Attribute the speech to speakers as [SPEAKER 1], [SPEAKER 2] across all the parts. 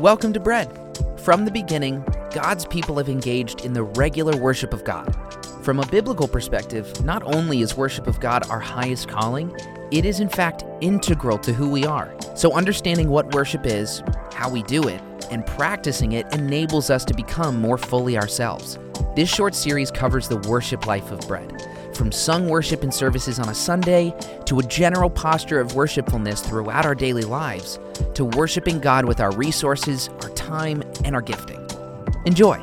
[SPEAKER 1] Welcome to Bread. From the beginning, God's people have engaged in the regular worship of God. From a biblical perspective, not only is worship of God our highest calling, it is in fact integral to who we are. So, understanding what worship is, how we do it, and practicing it enables us to become more fully ourselves. This short series covers the worship life of bread. From sung worship and services on a Sunday, to a general posture of worshipfulness throughout our daily lives, to worshiping God with our resources, our time, and our gifting. Enjoy!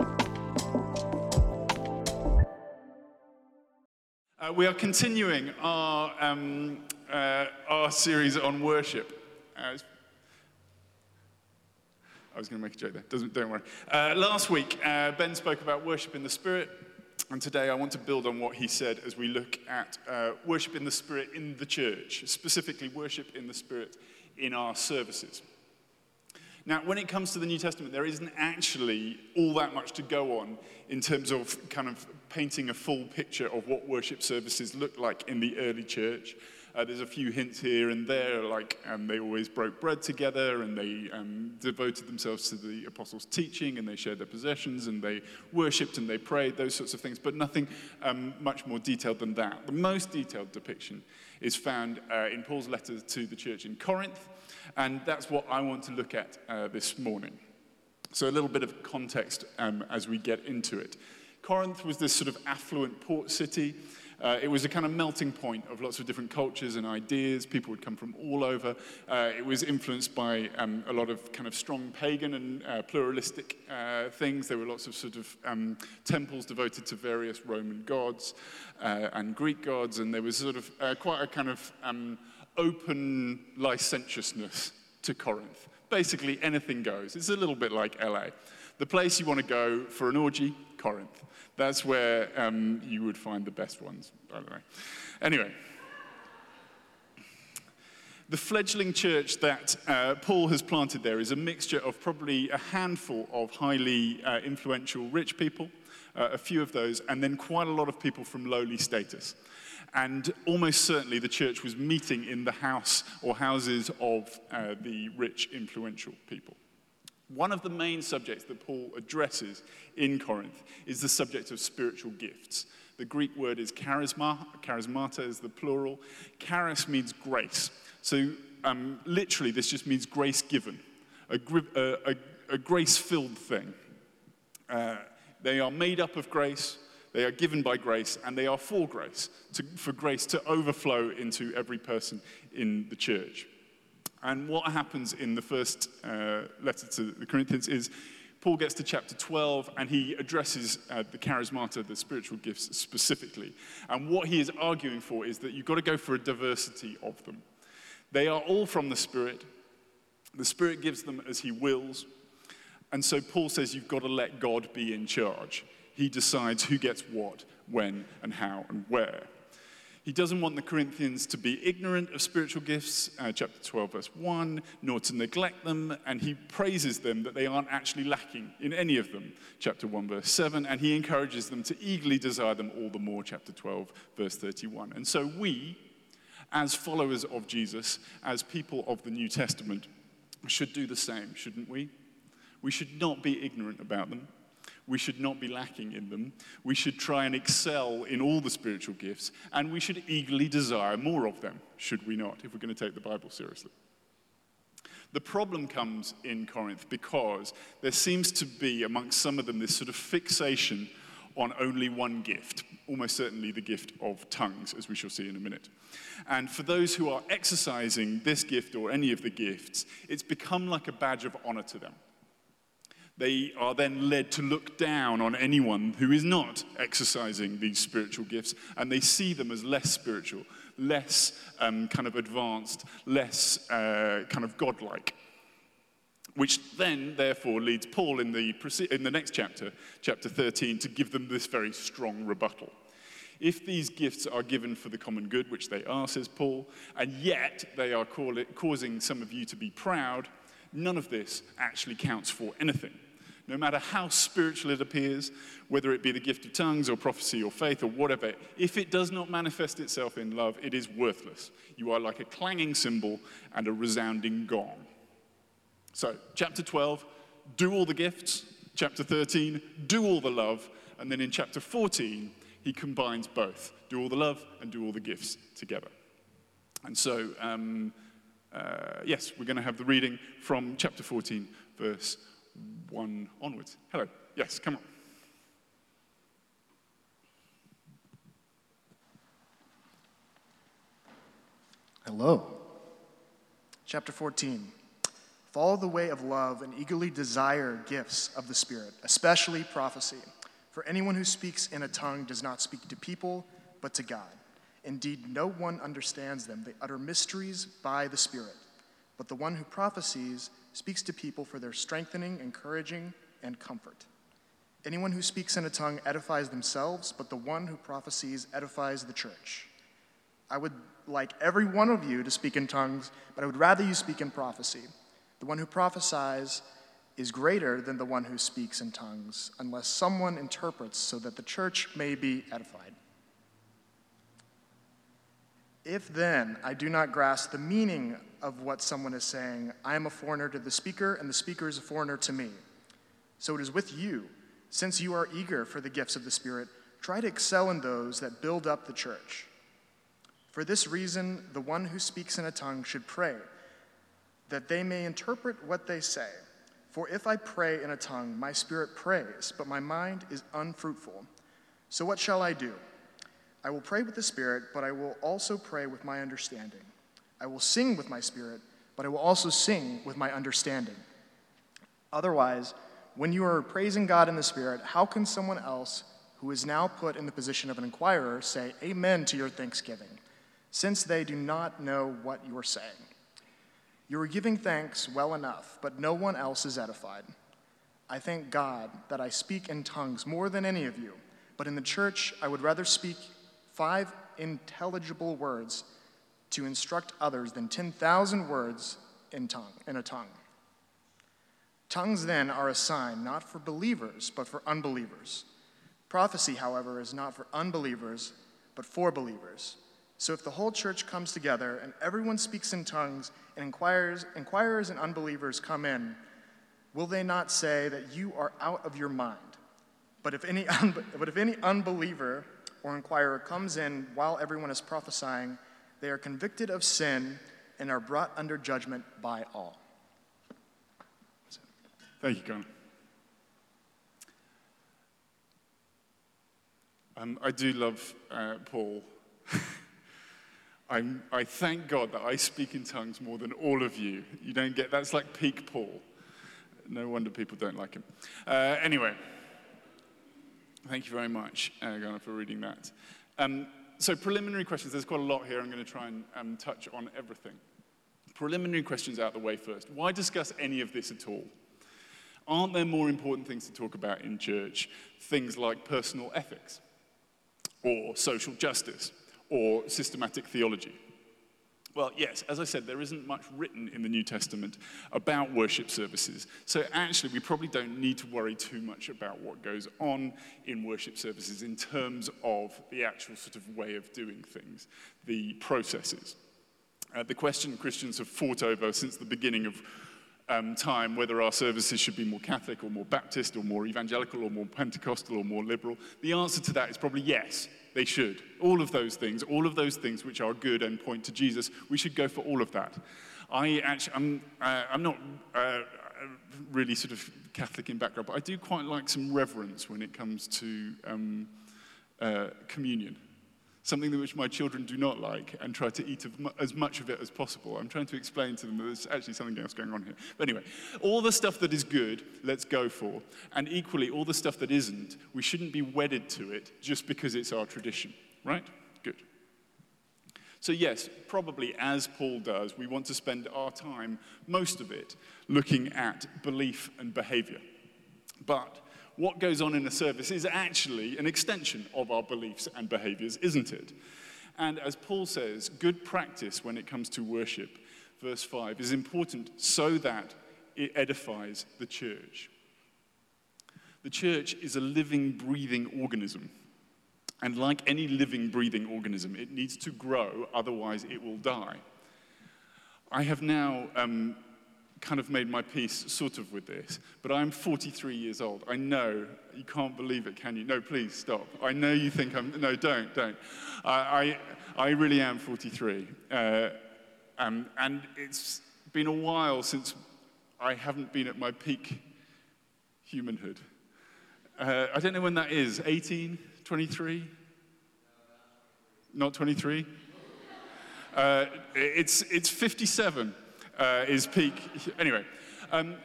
[SPEAKER 2] Uh, we are continuing our, um, uh, our series on worship. Uh, I was going to make a joke there. Doesn't, don't worry. Uh, last week, uh, Ben spoke about worship in the Spirit. And today I want to build on what he said as we look at uh, worship in the Spirit in the church, specifically worship in the Spirit in our services. Now, when it comes to the New Testament, there isn't actually all that much to go on in terms of kind of painting a full picture of what worship services looked like in the early church. Uh, there's a few hints here and there, like um, they always broke bread together and they um, devoted themselves to the apostles' teaching and they shared their possessions and they worshipped and they prayed, those sorts of things, but nothing um, much more detailed than that. The most detailed depiction is found uh, in Paul's letter to the church in Corinth, and that's what I want to look at uh, this morning. So, a little bit of context um, as we get into it. Corinth was this sort of affluent port city. Uh, it was a kind of melting point of lots of different cultures and ideas. People would come from all over. Uh, it was influenced by um, a lot of kind of strong pagan and uh, pluralistic uh, things. There were lots of sort of um, temples devoted to various Roman gods uh, and Greek gods, and there was sort of uh, quite a kind of um, open licentiousness to Corinth. Basically, anything goes. It's a little bit like LA. The place you want to go for an orgy, Corinth. That's where um, you would find the best ones, by the way. Anyway, the fledgling church that uh, Paul has planted there is a mixture of probably a handful of highly uh, influential rich people, uh, a few of those, and then quite a lot of people from lowly status. And almost certainly the church was meeting in the house or houses of uh, the rich, influential people. One of the main subjects that Paul addresses in Corinth is the subject of spiritual gifts. The Greek word is charisma, charismata is the plural. Charis means grace. So, um, literally, this just means grace given, a, a, a grace filled thing. Uh, they are made up of grace, they are given by grace, and they are for grace, to, for grace to overflow into every person in the church. And what happens in the first uh, letter to the Corinthians is Paul gets to chapter 12 and he addresses uh, the charismata, the spiritual gifts specifically. And what he is arguing for is that you've got to go for a diversity of them. They are all from the Spirit. The Spirit gives them as he wills. And so Paul says you've got to let God be in charge. He decides who gets what, when, and how, and where. He doesn't want the Corinthians to be ignorant of spiritual gifts, uh, chapter 12, verse 1, nor to neglect them, and he praises them that they aren't actually lacking in any of them, chapter 1, verse 7, and he encourages them to eagerly desire them all the more, chapter 12, verse 31. And so we, as followers of Jesus, as people of the New Testament, should do the same, shouldn't we? We should not be ignorant about them. We should not be lacking in them. We should try and excel in all the spiritual gifts, and we should eagerly desire more of them, should we not, if we're going to take the Bible seriously. The problem comes in Corinth because there seems to be amongst some of them this sort of fixation on only one gift, almost certainly the gift of tongues, as we shall see in a minute. And for those who are exercising this gift or any of the gifts, it's become like a badge of honor to them. They are then led to look down on anyone who is not exercising these spiritual gifts, and they see them as less spiritual, less um, kind of advanced, less uh, kind of godlike. Which then, therefore, leads Paul in the, in the next chapter, chapter 13, to give them this very strong rebuttal. If these gifts are given for the common good, which they are, says Paul, and yet they are it, causing some of you to be proud, none of this actually counts for anything no matter how spiritual it appears, whether it be the gift of tongues or prophecy or faith or whatever, if it does not manifest itself in love, it is worthless. You are like a clanging cymbal and a resounding gong. So, chapter 12, do all the gifts. Chapter 13, do all the love. And then in chapter 14, he combines both do all the love and do all the gifts together. And so, um, uh, yes, we're going to have the reading from chapter 14, verse 1 onwards. Hello. Yes, come on.
[SPEAKER 3] Hello. Chapter 14. Follow the way of love and eagerly desire gifts of the Spirit, especially prophecy. For anyone who speaks in a tongue does not speak to people, but to God. Indeed, no one understands them. They utter mysteries by the Spirit. But the one who prophesies speaks to people for their strengthening, encouraging, and comfort. Anyone who speaks in a tongue edifies themselves, but the one who prophesies edifies the church. I would like every one of you to speak in tongues, but I would rather you speak in prophecy. The one who prophesies is greater than the one who speaks in tongues, unless someone interprets so that the church may be edified. If then I do not grasp the meaning of what someone is saying, I am a foreigner to the speaker, and the speaker is a foreigner to me. So it is with you. Since you are eager for the gifts of the Spirit, try to excel in those that build up the church. For this reason, the one who speaks in a tongue should pray that they may interpret what they say. For if I pray in a tongue, my spirit prays, but my mind is unfruitful. So what shall I do? I will pray with the spirit, but I will also pray with my understanding. I will sing with my spirit, but I will also sing with my understanding. Otherwise, when you are praising God in the spirit, how can someone else who is now put in the position of an inquirer say amen to your thanksgiving, since they do not know what you are saying? You are giving thanks well enough, but no one else is edified. I thank God that I speak in tongues more than any of you, but in the church I would rather speak five intelligible words to instruct others than 10,000 words in, tongue, in a tongue. Tongues then are a sign not for believers, but for unbelievers. Prophecy, however, is not for unbelievers, but for believers. So if the whole church comes together and everyone speaks in tongues and inquires, inquirers and unbelievers come in, will they not say that you are out of your mind? But if any, un- but if any unbeliever or inquirer comes in while everyone is prophesying, they are convicted of sin and are brought under judgment by all.
[SPEAKER 2] Thank you, Connor. Um, I do love uh, Paul. I'm, I thank God that I speak in tongues more than all of you. You don't get that's like peak Paul. No wonder people don't like him. Uh, anyway, thank you very much, uh, Ghana, for reading that. Um, so, preliminary questions. There's quite a lot here. I'm going to try and um, touch on everything. Preliminary questions out the way first. Why discuss any of this at all? Aren't there more important things to talk about in church? Things like personal ethics or social justice or systematic theology? Well, yes, as I said, there isn't much written in the New Testament about worship services. So actually, we probably don't need to worry too much about what goes on in worship services in terms of the actual sort of way of doing things, the processes. Uh, the question Christians have fought over since the beginning of um, time whether our services should be more Catholic or more Baptist or more evangelical or more Pentecostal or more liberal, the answer to that is probably yes. They should. All of those things, all of those things which are good and point to Jesus, we should go for all of that. I actually, I'm, uh, I'm not uh, really sort of Catholic in background, but I do quite like some reverence when it comes to um, uh, communion something which my children do not like and try to eat as much of it as possible. I'm trying to explain to them that there's actually something else going on here. But anyway, all the stuff that is good, let's go for. And equally, all the stuff that isn't, we shouldn't be wedded to it just because it's our tradition, right? Good. So, yes, probably as Paul does, we want to spend our time, most of it, looking at belief and behavior. But what goes on in a service is actually an extension of our beliefs and behaviors, isn't it? And as Paul says, good practice when it comes to worship, verse 5, is important so that it edifies the church. The church is a living, breathing organism. And like any living, breathing organism, it needs to grow, otherwise, it will die. I have now um, kind of made my peace sort of with this, but I'm 43 years old. I know, you can't believe it, can you? No, please stop. I know you think I'm, no, don't, don't. I, I, really am 43. Uh, um, and it's been a while since I haven't been at my peak humanhood. Uh, I don't know when that is 18, 23? Not 23? Uh, it's, it's 57 uh, is peak. Anyway, um,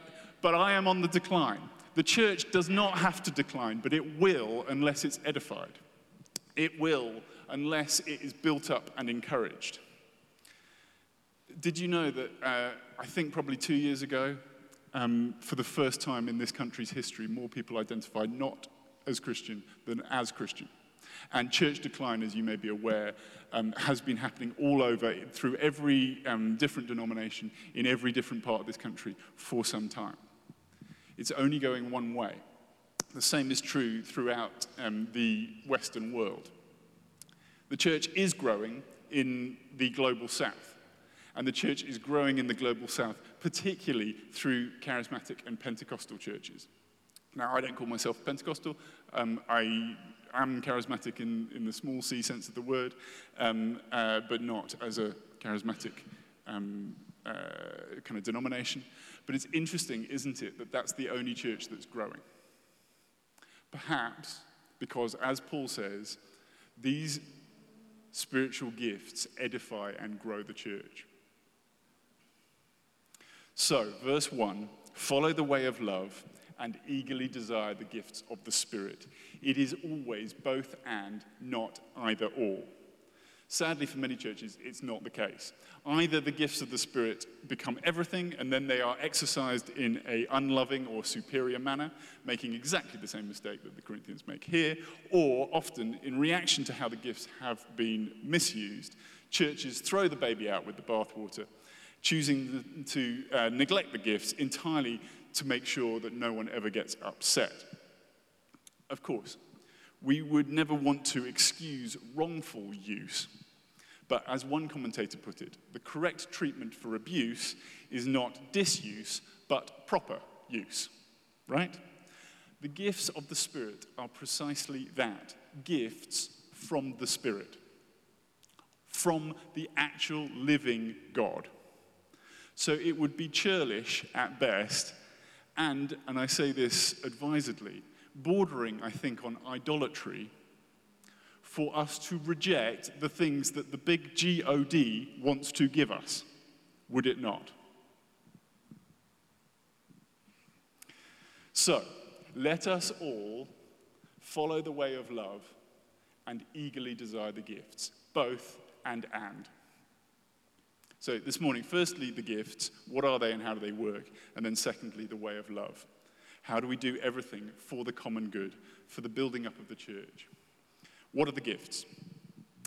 [SPEAKER 2] but I am on the decline. The church does not have to decline, but it will unless it's edified. It will unless it is built up and encouraged. Did you know that uh, I think probably two years ago, um, for the first time in this country's history, more people identified not as Christian than as Christian? And church decline, as you may be aware, um, has been happening all over through every um, different denomination in every different part of this country for some time. It's only going one way. The same is true throughout um, the Western world. The church is growing in the global south, and the church is growing in the global south, particularly through charismatic and Pentecostal churches. Now, I don't call myself Pentecostal. Um, I am charismatic in, in the small c sense of the word, um, uh, but not as a charismatic um, uh, kind of denomination. But it's interesting, isn't it, that that's the only church that's growing? Perhaps because, as Paul says, these spiritual gifts edify and grow the church. So, verse 1 follow the way of love and eagerly desire the gifts of the Spirit. It is always both and, not either or. Sadly, for many churches, it's not the case. Either the gifts of the Spirit become everything, and then they are exercised in a unloving or superior manner, making exactly the same mistake that the Corinthians make here, or often, in reaction to how the gifts have been misused, churches throw the baby out with the bathwater, choosing to uh, neglect the gifts entirely to make sure that no one ever gets upset. Of course, we would never want to excuse wrongful use. But as one commentator put it, the correct treatment for abuse is not disuse, but proper use. Right? The gifts of the Spirit are precisely that gifts from the Spirit, from the actual living God. So it would be churlish at best and, and I say this advisedly, bordering, I think, on idolatry for us to reject the things that the big God wants to give us, would it not? So, let us all follow the way of love and eagerly desire the gifts, both and and. So, this morning, firstly, the gifts. What are they and how do they work? And then, secondly, the way of love. How do we do everything for the common good, for the building up of the church? What are the gifts?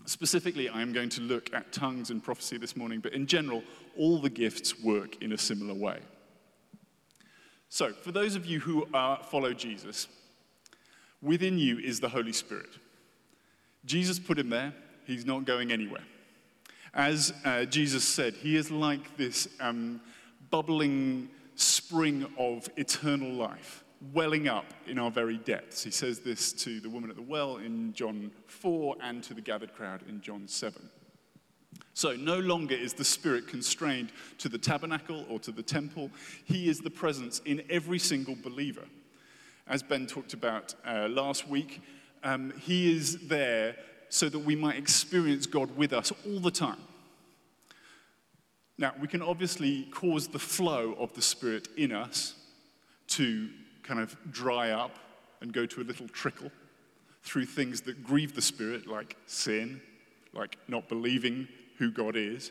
[SPEAKER 2] Specifically, I am going to look at tongues and prophecy this morning, but in general, all the gifts work in a similar way. So, for those of you who are, follow Jesus, within you is the Holy Spirit. Jesus put him there, he's not going anywhere. As uh, Jesus said, he is like this um, bubbling spring of eternal life, welling up in our very depths. He says this to the woman at the well in John 4 and to the gathered crowd in John 7. So, no longer is the Spirit constrained to the tabernacle or to the temple. He is the presence in every single believer. As Ben talked about uh, last week, um, He is there so that we might experience God with us all the time. Now, we can obviously cause the flow of the Spirit in us to kind of dry up and go to a little trickle through things that grieve the Spirit, like sin, like not believing who God is,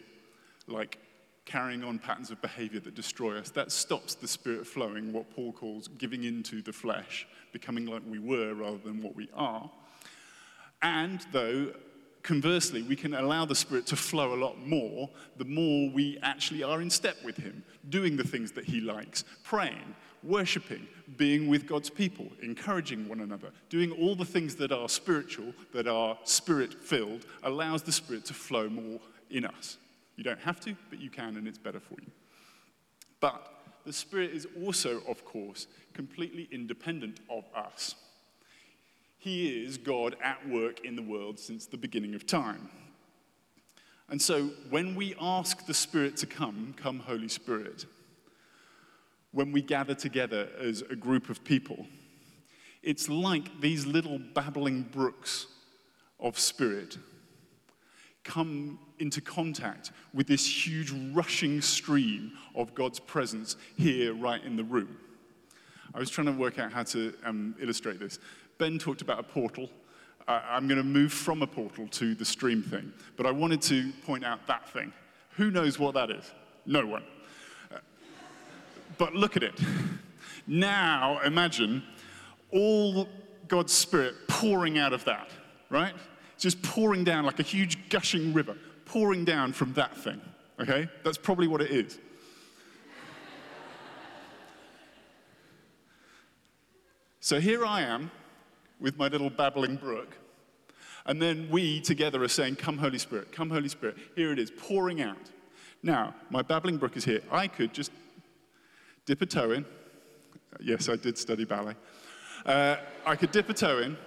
[SPEAKER 2] like carrying on patterns of behavior that destroy us. That stops the Spirit flowing, what Paul calls giving into the flesh, becoming like we were rather than what we are. And though, conversely, we can allow the Spirit to flow a lot more the more we actually are in step with Him, doing the things that He likes, praying, worshipping, being with God's people, encouraging one another, doing all the things that are spiritual, that are spirit filled, allows the Spirit to flow more in us. You don't have to, but you can, and it's better for you. But the Spirit is also, of course, completely independent of us. He is God at work in the world since the beginning of time. And so when we ask the Spirit to come, come, Holy Spirit, when we gather together as a group of people, it's like these little babbling brooks of spirit come into contact with this huge rushing stream of God's presence here, right in the room. I was trying to work out how to um, illustrate this. Ben talked about a portal. I'm going to move from a portal to the stream thing, but I wanted to point out that thing. Who knows what that is? No one. Uh, but look at it. Now imagine all God's Spirit pouring out of that, right? just pouring down like a huge gushing river, pouring down from that thing. Okay? That's probably what it is. so here I am with my little babbling brook. And then we together are saying, Come, Holy Spirit, come, Holy Spirit. Here it is, pouring out. Now, my babbling brook is here. I could just dip a toe in. Yes, I did study ballet. Uh, I could dip a toe in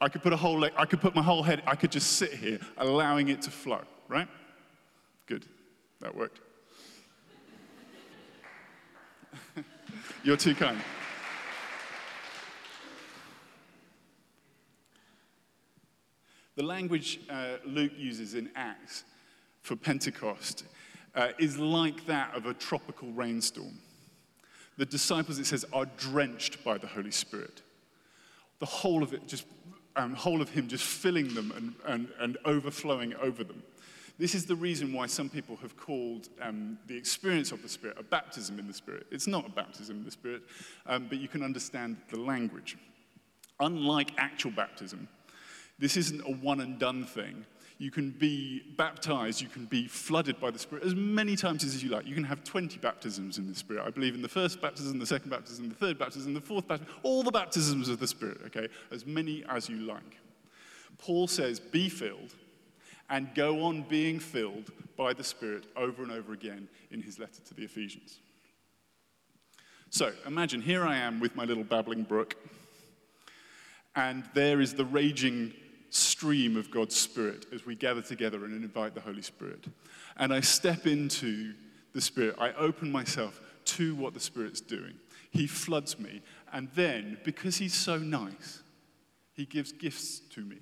[SPEAKER 2] I could put a whole leg, I could put my whole head, I could just sit here allowing it to flow, right? Good. That worked. You're too kind. The language uh, Luke uses in Acts for Pentecost uh, is like that of a tropical rainstorm. The disciples, it says, are drenched by the Holy Spirit. The whole of it just um, whole of Him just filling them and, and, and overflowing over them. This is the reason why some people have called um, the experience of the Spirit a baptism in the Spirit. It's not a baptism in the Spirit, um, but you can understand the language. Unlike actual baptism, this isn't a one and done thing. You can be baptized, you can be flooded by the Spirit as many times as you like. You can have 20 baptisms in the Spirit. I believe in the first baptism, the second baptism, the third baptism, the fourth baptism, all the baptisms of the Spirit, okay? As many as you like. Paul says, be filled and go on being filled by the Spirit over and over again in his letter to the Ephesians. So imagine here I am with my little babbling brook, and there is the raging stream of God's Spirit as we gather together and invite the Holy Spirit. And I step into the Spirit. I open myself to what the Spirit's doing. He floods me. And then, because He's so nice, He gives gifts to me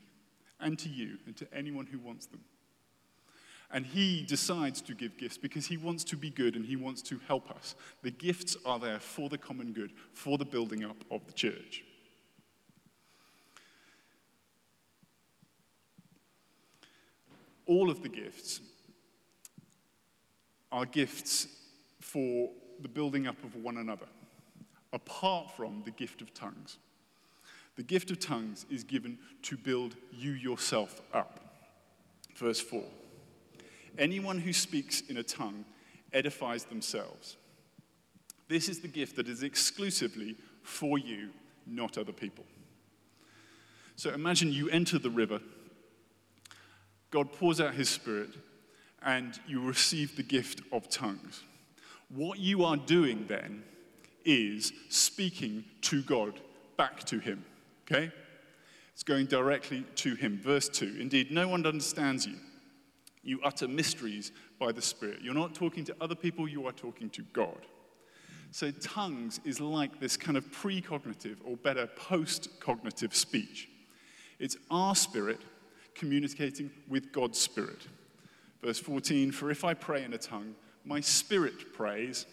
[SPEAKER 2] and to you and to anyone who wants them. And He decides to give gifts because He wants to be good and He wants to help us. The gifts are there for the common good, for the building up of the church. All of the gifts are gifts for the building up of one another, apart from the gift of tongues. The gift of tongues is given to build you yourself up. Verse 4 Anyone who speaks in a tongue edifies themselves. This is the gift that is exclusively for you, not other people. So imagine you enter the river God pours out his spirit and you receive the gift of tongues. What you are doing then is speaking to God, back to him. Okay? It's going directly to him. Verse 2 Indeed, no one understands you. You utter mysteries by the Spirit. You're not talking to other people, you are talking to God. So, tongues is like this kind of precognitive, or better, post cognitive speech. It's our spirit communicating with God's Spirit. Verse 14 For if I pray in a tongue, my spirit prays,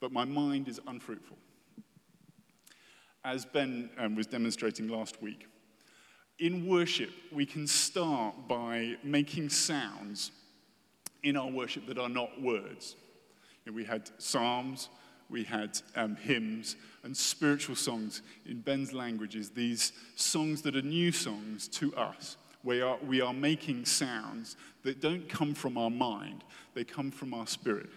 [SPEAKER 2] but my mind is unfruitful. As Ben um, was demonstrating last week, in worship, we can start by making sounds in our worship that are not words. You know, we had psalms, we had um, hymns, and spiritual songs in Ben's languages, these songs that are new songs to us we are, we are making sounds that don't come from our mind, they come from our spirit.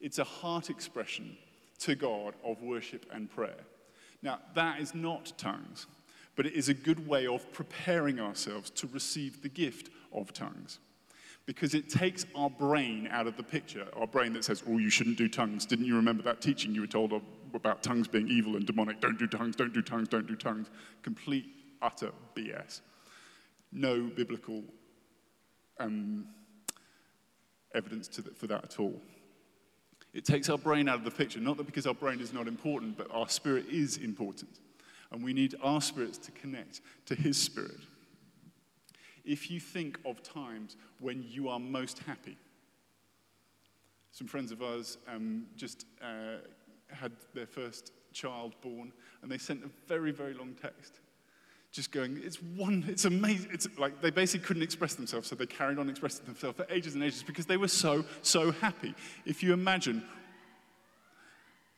[SPEAKER 2] It's a heart expression to God of worship and prayer. Now, that is not tongues, but it is a good way of preparing ourselves to receive the gift of tongues. Because it takes our brain out of the picture. Our brain that says, oh, you shouldn't do tongues. Didn't you remember that teaching you were told about tongues being evil and demonic? Don't do tongues, don't do tongues, don't do tongues. Complete, utter BS. No biblical um, evidence for that at all. It takes our brain out of the picture, not that because our brain is not important, but our spirit is important. And we need our spirits to connect to His spirit. If you think of times when you are most happy, some friends of ours um, just uh, had their first child born, and they sent a very, very long text just going, it's one, it's amazing. It's like they basically couldn't express themselves, so they carried on expressing themselves for ages and ages because they were so, so happy. If you imagine,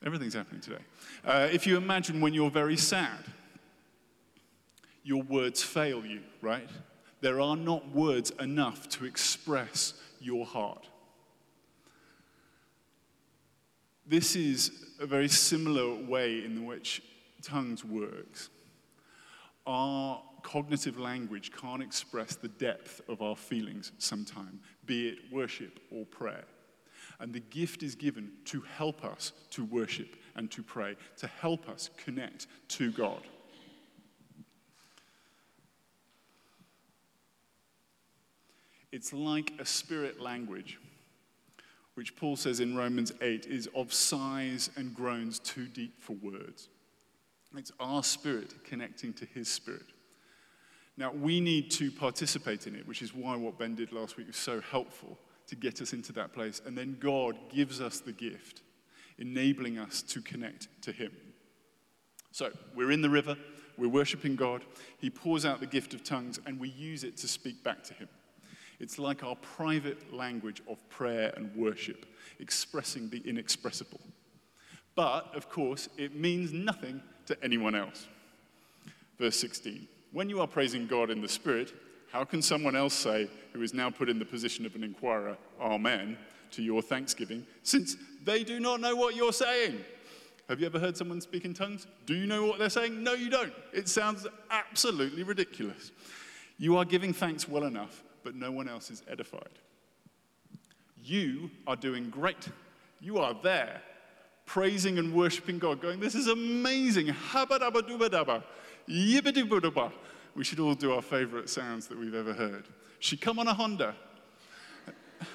[SPEAKER 2] everything's happening today. Uh, if you imagine when you're very sad, your words fail you, right? There are not words enough to express your heart. This is a very similar way in which tongues works our cognitive language can't express the depth of our feelings sometime, be it worship or prayer. And the gift is given to help us to worship and to pray, to help us connect to God. It's like a spirit language, which Paul says in Romans 8 is of sighs and groans too deep for words. It's our spirit connecting to his spirit. Now, we need to participate in it, which is why what Ben did last week was so helpful to get us into that place. And then God gives us the gift, enabling us to connect to him. So, we're in the river, we're worshiping God. He pours out the gift of tongues, and we use it to speak back to him. It's like our private language of prayer and worship, expressing the inexpressible. But, of course, it means nothing to anyone else. Verse 16 When you are praising God in the Spirit, how can someone else say, who is now put in the position of an inquirer, Amen, to your thanksgiving, since they do not know what you're saying? Have you ever heard someone speak in tongues? Do you know what they're saying? No, you don't. It sounds absolutely ridiculous. You are giving thanks well enough, but no one else is edified. You are doing great. You are there praising and worshiping God, going, This is amazing. Habadabadubadaba. Yibbidibudaba. We should all do our favorite sounds that we've ever heard. She come on a Honda.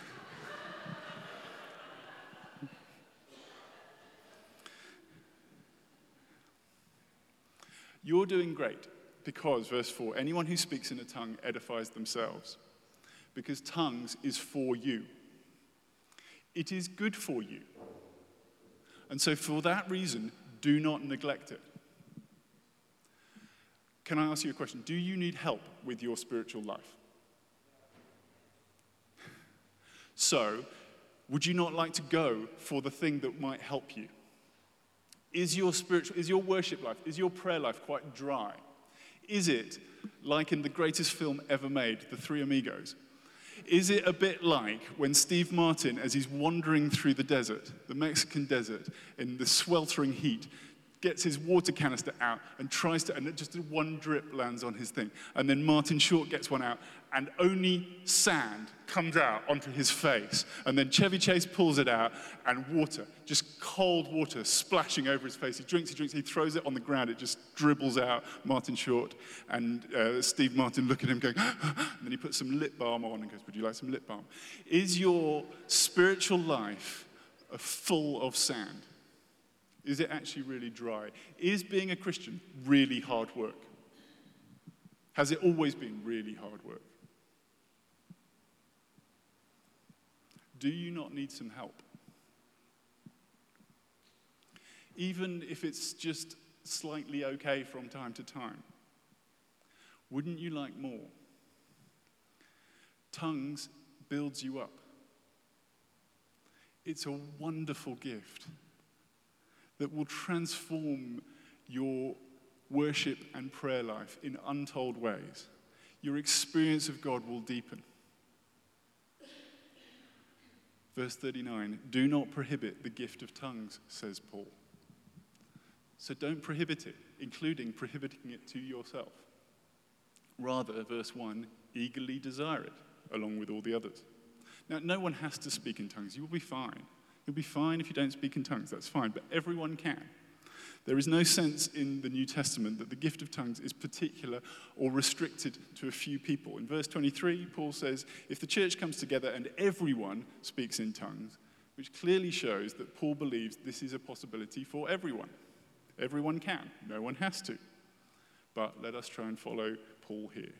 [SPEAKER 2] You're doing great because, verse 4, anyone who speaks in a tongue edifies themselves. Because tongues is for you. It is good for you. And so, for that reason, do not neglect it. Can I ask you a question? Do you need help with your spiritual life? So, would you not like to go for the thing that might help you? Is your spiritual, is your worship life, is your prayer life quite dry? Is it like in the greatest film ever made, The Three Amigos? Is it a bit like when Steve Martin, as he's wandering through the desert, the Mexican desert, in the sweltering heat, gets his water canister out and tries to, and just one drip lands on his thing. And then Martin Short gets one out, and only sand comes out onto his face. And then Chevy Chase pulls it out, and water, just cold water splashing over his face. He drinks, he drinks, he throws it on the ground, it just dribbles out. Martin Short and uh, Steve Martin look at him going, and then he puts some lip balm on and goes, Would you like some lip balm? Is your spiritual life full of sand? Is it actually really dry? Is being a Christian really hard work? Has it always been really hard work? Do you not need some help? Even if it's just slightly okay from time to time, wouldn't you like more? Tongues builds you up. It's a wonderful gift that will transform your worship and prayer life in untold ways. Your experience of God will deepen. Verse 39 Do not prohibit the gift of tongues, says Paul. So don't prohibit it, including prohibiting it to yourself. Rather, verse 1 eagerly desire it along with all the others. Now, no one has to speak in tongues. You will be fine. You'll be fine if you don't speak in tongues. That's fine. But everyone can. There is no sense in the New Testament that the gift of tongues is particular or restricted to a few people. In verse 23, Paul says, If the church comes together and everyone speaks in tongues, which clearly shows that Paul believes this is a possibility for everyone. Everyone can, no one has to. But let us try and follow Paul here.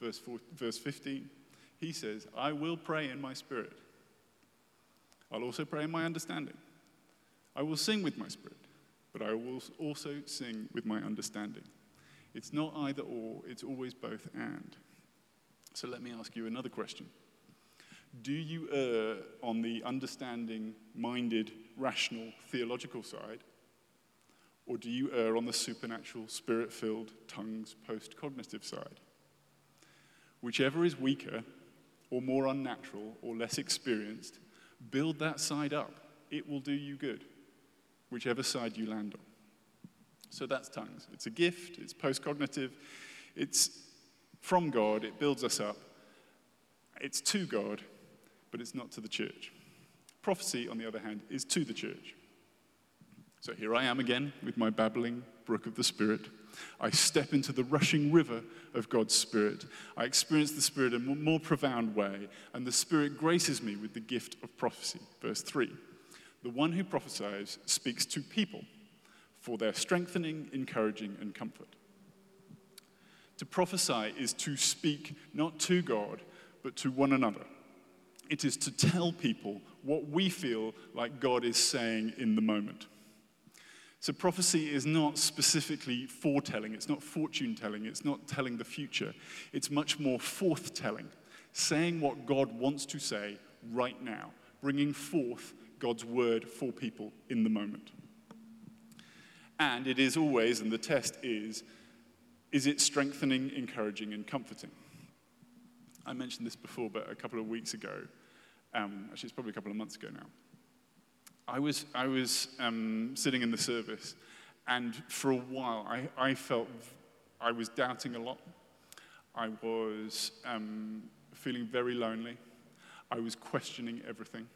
[SPEAKER 2] Verse, four, verse 15, he says, I will pray in my spirit. I'll also pray in my understanding. I will sing with my spirit but I will also sing with my understanding. It's not either or, it's always both and. So let me ask you another question. Do you err on the understanding, minded, rational, theological side? Or do you err on the supernatural, spirit filled, tongues, post cognitive side? Whichever is weaker, or more unnatural, or less experienced, build that side up. It will do you good whichever side you land on. So that's tongues. It's a gift, it's post cognitive, it's from God, it builds us up, it's to God, but it's not to the church. Prophecy, on the other hand, is to the church. So here I am again with my babbling brook of the Spirit. I step into the rushing river of God's Spirit. I experience the Spirit in a more profound way, and the Spirit graces me with the gift of prophecy. Verse 3. The one who prophesies speaks to people for their strengthening, encouraging, and comfort. To prophesy is to speak not to God, but to one another. It is to tell people what we feel like God is saying in the moment. So, prophecy is not specifically foretelling, it's not fortune telling, it's not telling the future. It's much more forthtelling, saying what God wants to say right now, bringing forth God's word for people in the moment. And it is always, and the test is, is it strengthening, encouraging, and comforting? I mentioned this before, but a couple of weeks ago, um, actually, it's probably a couple of months ago now. I was, I was um, sitting in the service, and for a while, I, I felt I was doubting a lot. I was um, feeling very lonely. I was questioning everything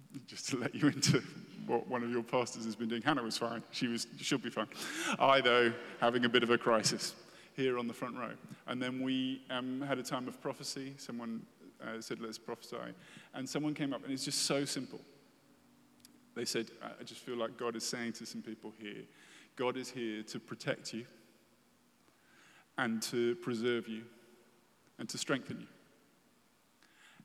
[SPEAKER 2] just to let you into what one of your pastors has been doing. Hannah was fine. She was, she'll be fine. I, though, having a bit of a crisis here on the front row. And then we um, had a time of prophecy. Someone uh, said, let's prophesy. And someone came up, and it's just so simple. They said, I just feel like God is saying to some people here, God is here to protect you and to preserve you and to strengthen you.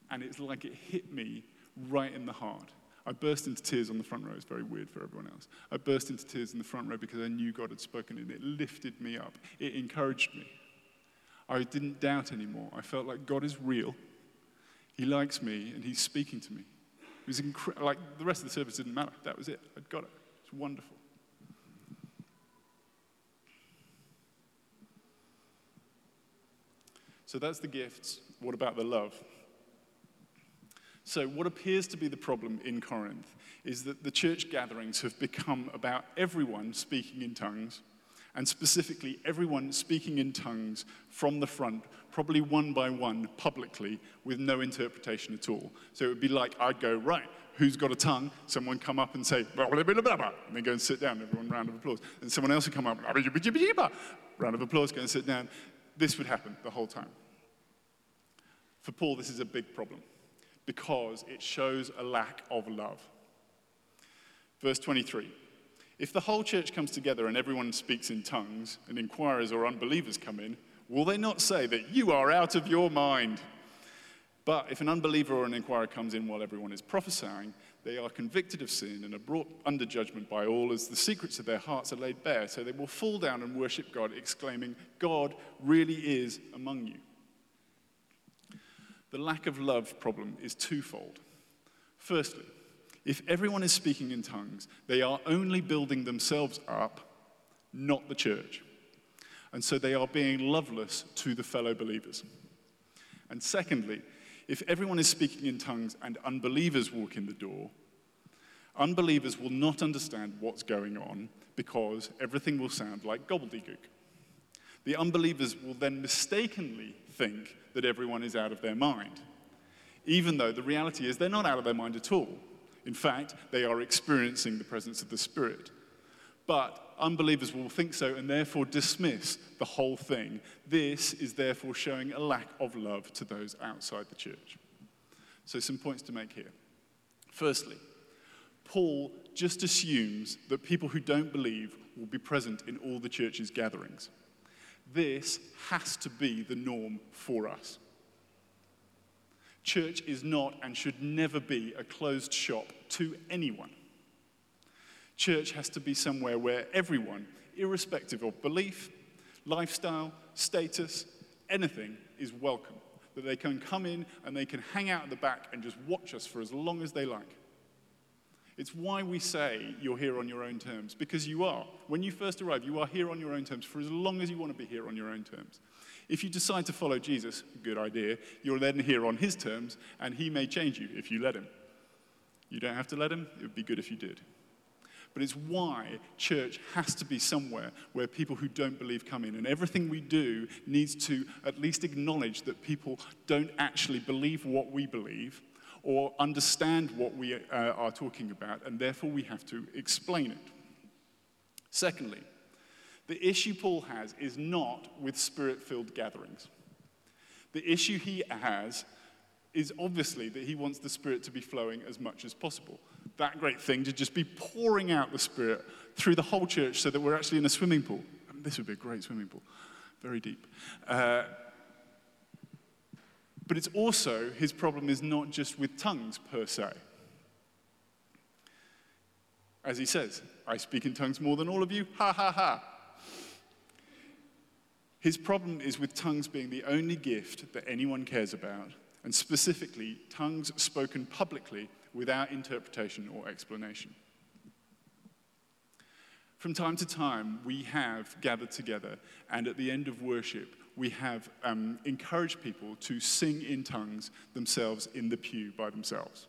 [SPEAKER 2] And it's like it hit me right in the heart. I burst into tears on the front row. It's very weird for everyone else. I burst into tears in the front row because I knew God had spoken and it lifted me up. It encouraged me. I didn't doubt anymore. I felt like God is real. He likes me and He's speaking to me. It was incre- like the rest of the service didn't matter. That was it. I'd got it. It's wonderful. So that's the gifts. What about the love? So, what appears to be the problem in Corinth is that the church gatherings have become about everyone speaking in tongues, and specifically everyone speaking in tongues from the front, probably one by one, publicly, with no interpretation at all. So, it would be like I'd go, right, who's got a tongue? Someone come up and say, blah, blah, blah, blah, blah, and then go and sit down, everyone round of applause. And someone else would come up, round of applause, go and sit down. This would happen the whole time. For Paul, this is a big problem because it shows a lack of love. Verse 23 If the whole church comes together and everyone speaks in tongues, and inquirers or unbelievers come in, will they not say that you are out of your mind? But if an unbeliever or an inquirer comes in while everyone is prophesying, they are convicted of sin and are brought under judgment by all as the secrets of their hearts are laid bare. So they will fall down and worship God, exclaiming, God really is among you the lack of love problem is twofold. Firstly, if everyone is speaking in tongues, they are only building themselves up, not the church. And so they are being loveless to the fellow believers. And secondly, if everyone is speaking in tongues and unbelievers walk in the door, unbelievers will not understand what's going on because everything will sound like gobbledygook. The unbelievers will then mistakenly think that everyone is out of their mind. even though the reality is they're not out of their mind at all. In fact, they are experiencing the presence of the Spirit. But unbelievers will think so and therefore dismiss the whole thing. This is therefore showing a lack of love to those outside the church. So, some points to make here. Firstly, Paul just assumes that people who don't believe will be present in all the church's gatherings. This has to be the norm for us. Church is not and should never be a closed shop to anyone. Church has to be somewhere where everyone, irrespective of belief, lifestyle, status, anything, is welcome. That they can come in and they can hang out at the back and just watch us for as long as they like. It's why we say you're here on your own terms, because you are. When you first arrive, you are here on your own terms for as long as you want to be here on your own terms. If you decide to follow Jesus, good idea, you're then here on his terms, and he may change you if you let him. You don't have to let him, it would be good if you did. But it's why church has to be somewhere where people who don't believe come in. And everything we do needs to at least acknowledge that people don't actually believe what we believe or understand what we uh, are talking about, and therefore we have to explain it. Secondly, the issue Paul has is not with spirit filled gatherings. The issue he has is obviously that he wants the Spirit to be flowing as much as possible. That great thing to just be pouring out the Spirit through the whole church so that we're actually in a swimming pool. This would be a great swimming pool, very deep. Uh, but it's also, his problem is not just with tongues per se. As he says, I speak in tongues more than all of you, ha ha ha. His problem is with tongues being the only gift that anyone cares about, and specifically, tongues spoken publicly without interpretation or explanation. From time to time, we have gathered together, and at the end of worship, we have um, encouraged people to sing in tongues themselves in the pew by themselves.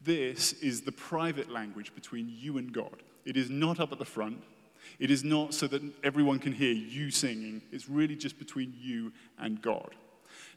[SPEAKER 2] This is the private language between you and God. It is not up at the front. It is not so that everyone can hear you singing. It's really just between you and God.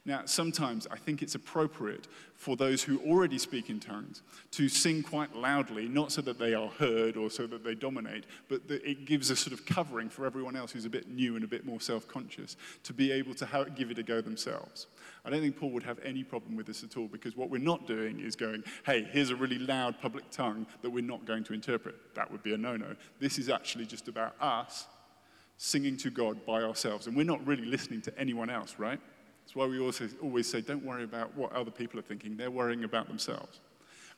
[SPEAKER 2] Now, sometimes I think it's appropriate for those who already speak in tongues to sing quite loudly, not so that they are heard or so that they dominate, but that it gives a sort of covering for everyone else who's a bit new and a bit more self conscious to be able to give it a go themselves. I don't think Paul would have any problem with this at all because what we're not doing is going, hey, here's a really loud public tongue that we're not going to interpret. That would be a no no. This is actually just about us singing to God by ourselves. And we're not really listening to anyone else, right? That's why we also always say, don't worry about what other people are thinking, they're worrying about themselves.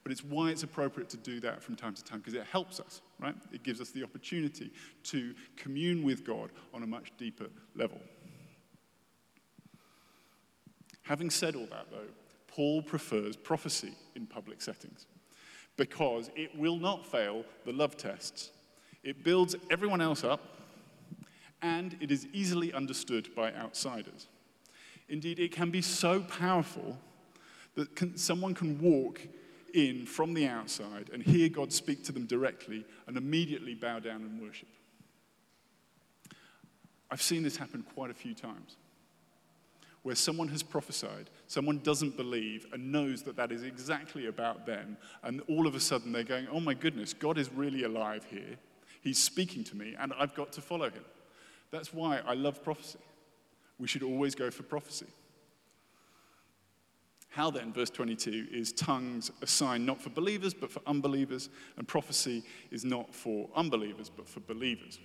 [SPEAKER 2] But it's why it's appropriate to do that from time to time, because it helps us, right? It gives us the opportunity to commune with God on a much deeper level. Having said all that, though, Paul prefers prophecy in public settings because it will not fail the love tests. It builds everyone else up, and it is easily understood by outsiders. Indeed, it can be so powerful that can, someone can walk in from the outside and hear God speak to them directly and immediately bow down and worship. I've seen this happen quite a few times where someone has prophesied, someone doesn't believe and knows that that is exactly about them, and all of a sudden they're going, Oh my goodness, God is really alive here. He's speaking to me, and I've got to follow him. That's why I love prophecy we should always go for prophecy. How then, verse 22, is tongues a sign not for believers but for unbelievers, and prophecy is not for unbelievers but for believers?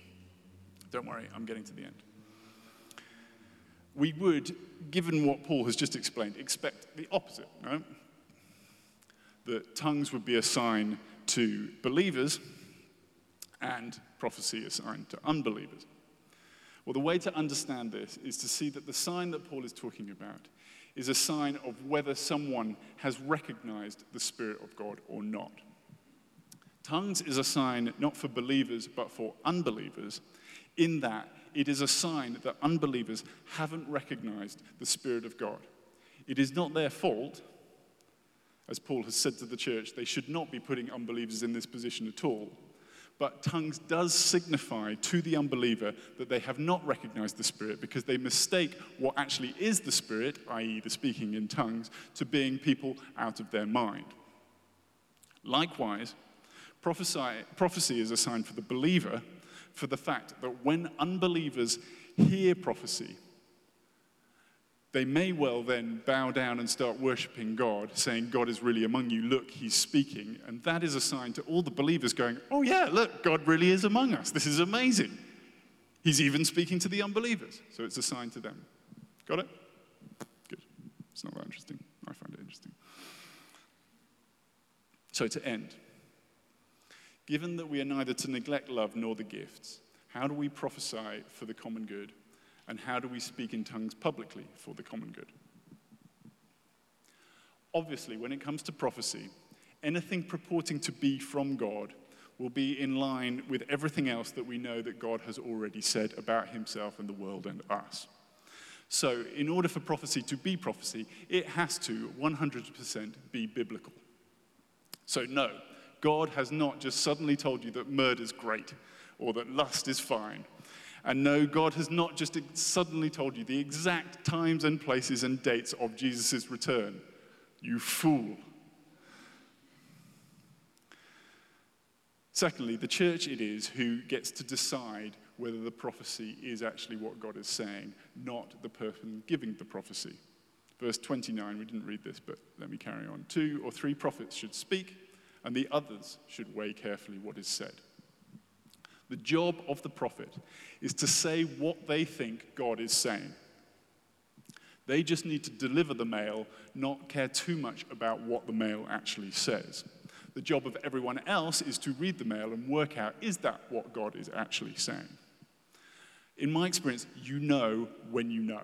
[SPEAKER 2] Don't worry, I'm getting to the end. We would, given what Paul has just explained, expect the opposite? That tongues would be a sign to believers and prophecy a sign to unbelievers. Well, the way to understand this is to see that the sign that Paul is talking about is a sign of whether someone has recognized the Spirit of God or not. Tongues is a sign not for believers but for unbelievers, in that it is a sign that unbelievers haven't recognized the Spirit of God. It is not their fault. As Paul has said to the church, they should not be putting unbelievers in this position at all. But tongues does signify to the unbeliever that they have not recognized the Spirit because they mistake what actually is the Spirit, i.e., the speaking in tongues, to being people out of their mind. Likewise, prophesy, prophecy is a sign for the believer for the fact that when unbelievers hear prophecy, they may well then bow down and start worshiping God, saying, God is really among you. Look, he's speaking. And that is a sign to all the believers going, Oh, yeah, look, God really is among us. This is amazing. He's even speaking to the unbelievers. So it's a sign to them. Got it? Good. It's not that interesting. I find it interesting. So to end, given that we are neither to neglect love nor the gifts, how do we prophesy for the common good? And how do we speak in tongues publicly for the common good? Obviously, when it comes to prophecy, anything purporting to be from God will be in line with everything else that we know that God has already said about himself and the world and us. So, in order for prophecy to be prophecy, it has to 100% be biblical. So, no, God has not just suddenly told you that murder's great or that lust is fine and no, God has not just suddenly told you the exact times and places and dates of Jesus' return. You fool. Secondly, the church it is who gets to decide whether the prophecy is actually what God is saying, not the person giving the prophecy. Verse 29, we didn't read this, but let me carry on. Two or three prophets should speak, and the others should weigh carefully what is said. The job of the prophet is to say what they think God is saying. They just need to deliver the mail, not care too much about what the mail actually says. The job of everyone else is to read the mail and work out is that what God is actually saying? In my experience, you know when you know.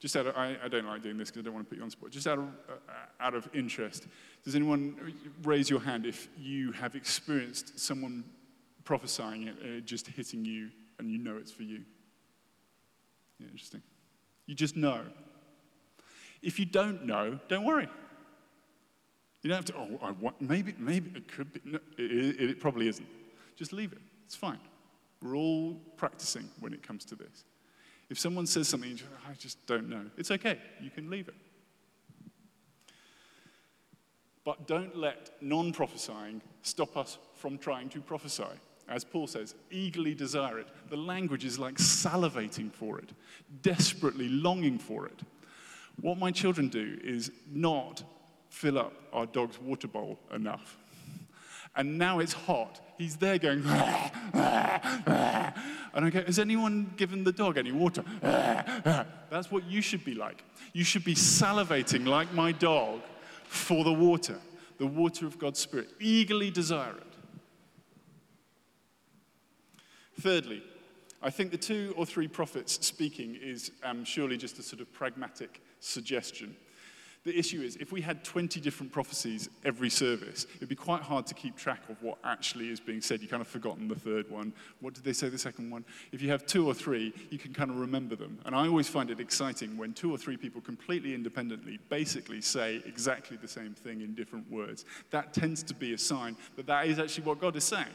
[SPEAKER 2] Just out of, I, I don't like doing this because I don't want to put you on spot. Just out of, uh, out of interest, does anyone raise your hand if you have experienced someone prophesying it, uh, just hitting you, and you know it's for you. Yeah, interesting. You just know. If you don't know, don't worry. You don't have to, oh, I want, maybe, maybe it could be. No, it, it, it probably isn't. Just leave it. It's fine. We're all practicing when it comes to this. If someone says something, I just don't know, it's okay. You can leave it. But don't let non prophesying stop us from trying to prophesy as Paul says, eagerly desire it. The language is like salivating for it, desperately longing for it. What my children do is not fill up our dog's water bowl enough. And now it's hot. He's there going, and I go, Has anyone given the dog any water? That's what you should be like. You should be salivating like my dog for the water, the water of God's Spirit. Eagerly desire it. Thirdly, I think the two or three prophets speaking is um, surely just a sort of pragmatic suggestion. The issue is, if we had 20 different prophecies every service, it'd be quite hard to keep track of what actually is being said. You've kind of forgotten the third one. What did they say the second one? If you have two or three, you can kind of remember them. And I always find it exciting when two or three people completely independently basically say exactly the same thing in different words. That tends to be a sign that that is actually what God is saying.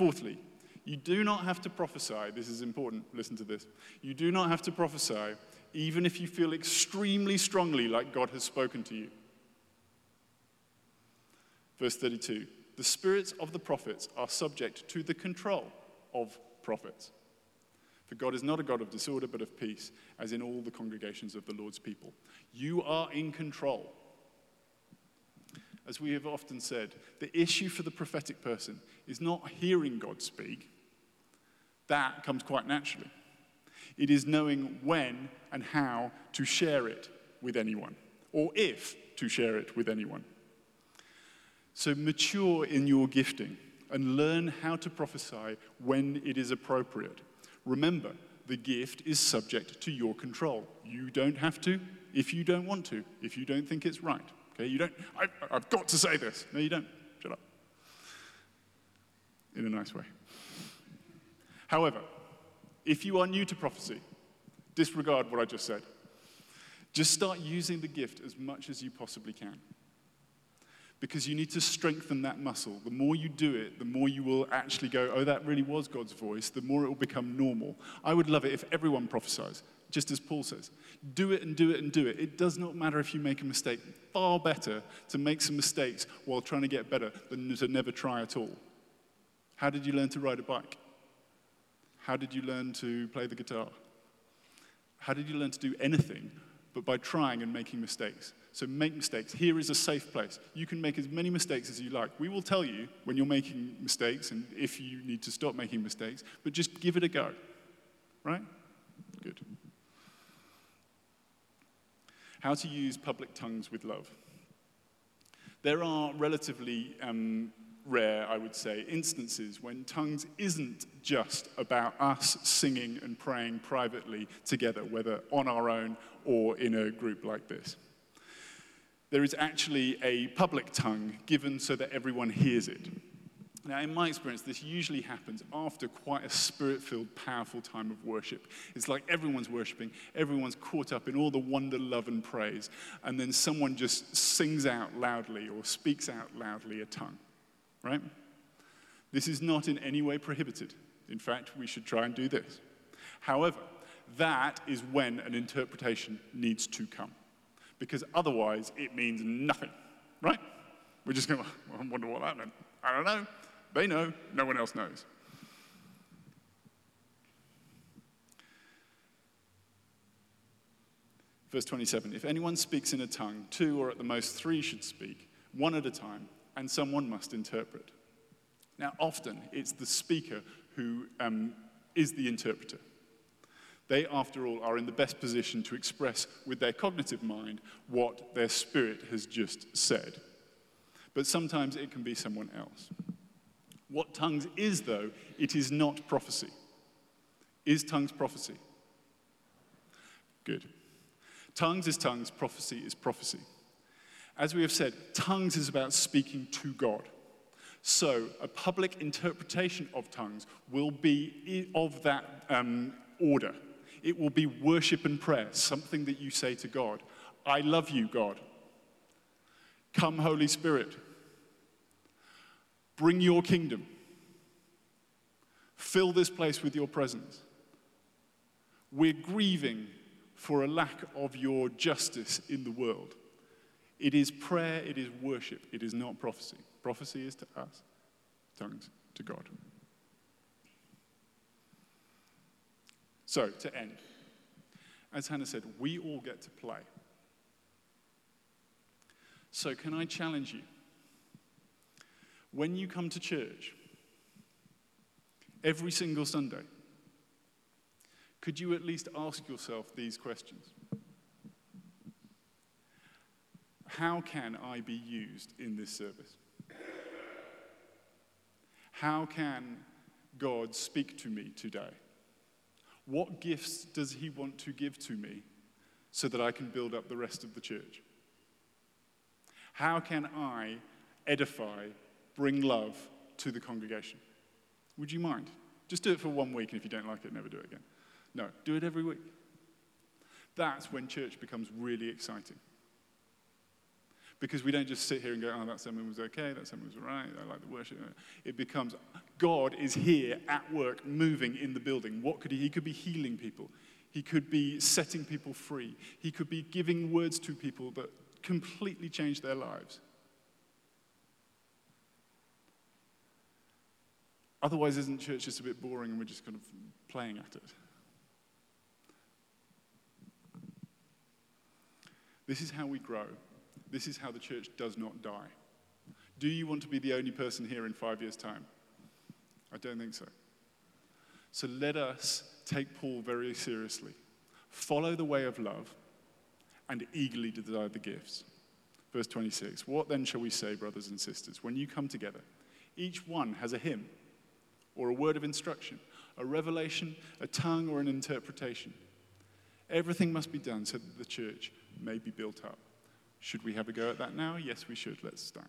[SPEAKER 2] Fourthly, you do not have to prophesy. This is important. Listen to this. You do not have to prophesy even if you feel extremely strongly like God has spoken to you. Verse 32 The spirits of the prophets are subject to the control of prophets. For God is not a God of disorder, but of peace, as in all the congregations of the Lord's people. You are in control as we have often said, the issue for the prophetic person is not hearing God speak. That comes quite naturally. It is knowing when and how to share it with anyone, or if to share it with anyone. So mature in your gifting and learn how to prophesy when it is appropriate. Remember, the gift is subject to your control. You don't have to if you don't want to, if you don't think it's right. Okay, you don't, I, I've got to say this. No, you don't. Shut up. In a nice way. However, if you are new to prophecy, disregard what I just said. Just start using the gift as much as you possibly can. because you need to strengthen that muscle. The more you do it, the more you will actually go, oh, that really was God's voice, the more it will become normal. I would love it if everyone prophesies, just as Paul says. Do it and do it and do it. It does not matter if you make a mistake. Far better to make some mistakes while trying to get better than to never try at all. How did you learn to ride a bike? How did you learn to play the guitar? How did you learn to do anything but by trying and making mistakes? So make mistakes. Here is a safe place. You can make as many mistakes as you like. We will tell you when you're making mistakes and if you need to stop making mistakes, but just give it a go. Right? Good. How to use public tongues with love. There are relatively um, rare, I would say, instances when tongues isn't just about us singing and praying privately together, whether on our own or in a group like this there is actually a public tongue given so that everyone hears it. Now, in my experience, this usually happens after quite a spirit filled, powerful time of worship. It's like everyone's worshiping, everyone's caught up in all the wonder, love, and praise, and then someone just sings out loudly or speaks out loudly a tongue, right? This is not in any way prohibited. In fact, we should try and do this. However, that is when an interpretation needs to come because otherwise it means nothing, right? We're just going, well, I wonder what that meant. I don't know. They know, no one else knows. Verse 27 If anyone speaks in a tongue, two or at the most three should speak, one at a time, and someone must interpret. Now, often it's the speaker who um, is the interpreter. They, after all, are in the best position to express with their cognitive mind what their spirit has just said. But sometimes it can be someone else. What tongues is, though, it is not prophecy. Is tongues prophecy? Good. Tongues is tongues, prophecy is prophecy. As we have said, tongues is about speaking to God. So, a public interpretation of tongues will be of that um, order. It will be worship and prayer, something that you say to God. I love you, God. Come, Holy Spirit. Bring your kingdom. Fill this place with your presence. We're grieving for a lack of your justice in the world. It is prayer, it is worship, it is not prophecy. Prophecy is to us, tongues to God. So, to end, as Hannah said, we all get to play. So, can I challenge you? When you come to church, every single Sunday, could you at least ask yourself these questions? How can I be used in this service? How can God speak to me today? What gifts does he want to give to me so that I can build up the rest of the church? How can I edify, bring love to the congregation? Would you mind? Just do it for one week, and if you don't like it, never do it again. No, do it every week. That's when church becomes really exciting. Because we don't just sit here and go, oh, that sermon was okay, that sermon was all right, I like the worship. It becomes, God is here at work, moving in the building. What could he? He could be healing people. He could be setting people free. He could be giving words to people that completely change their lives. Otherwise, isn't church just a bit boring and we're just kind of playing at it? This is how we grow. This is how the church does not die. Do you want to be the only person here in five years' time? I don't think so. So let us take Paul very seriously. Follow the way of love and eagerly desire the gifts. Verse 26 What then shall we say, brothers and sisters, when you come together? Each one has a hymn or a word of instruction, a revelation, a tongue, or an interpretation. Everything must be done so that the church may be built up. Should we have a go at that now? Yes, we should. Let's stand.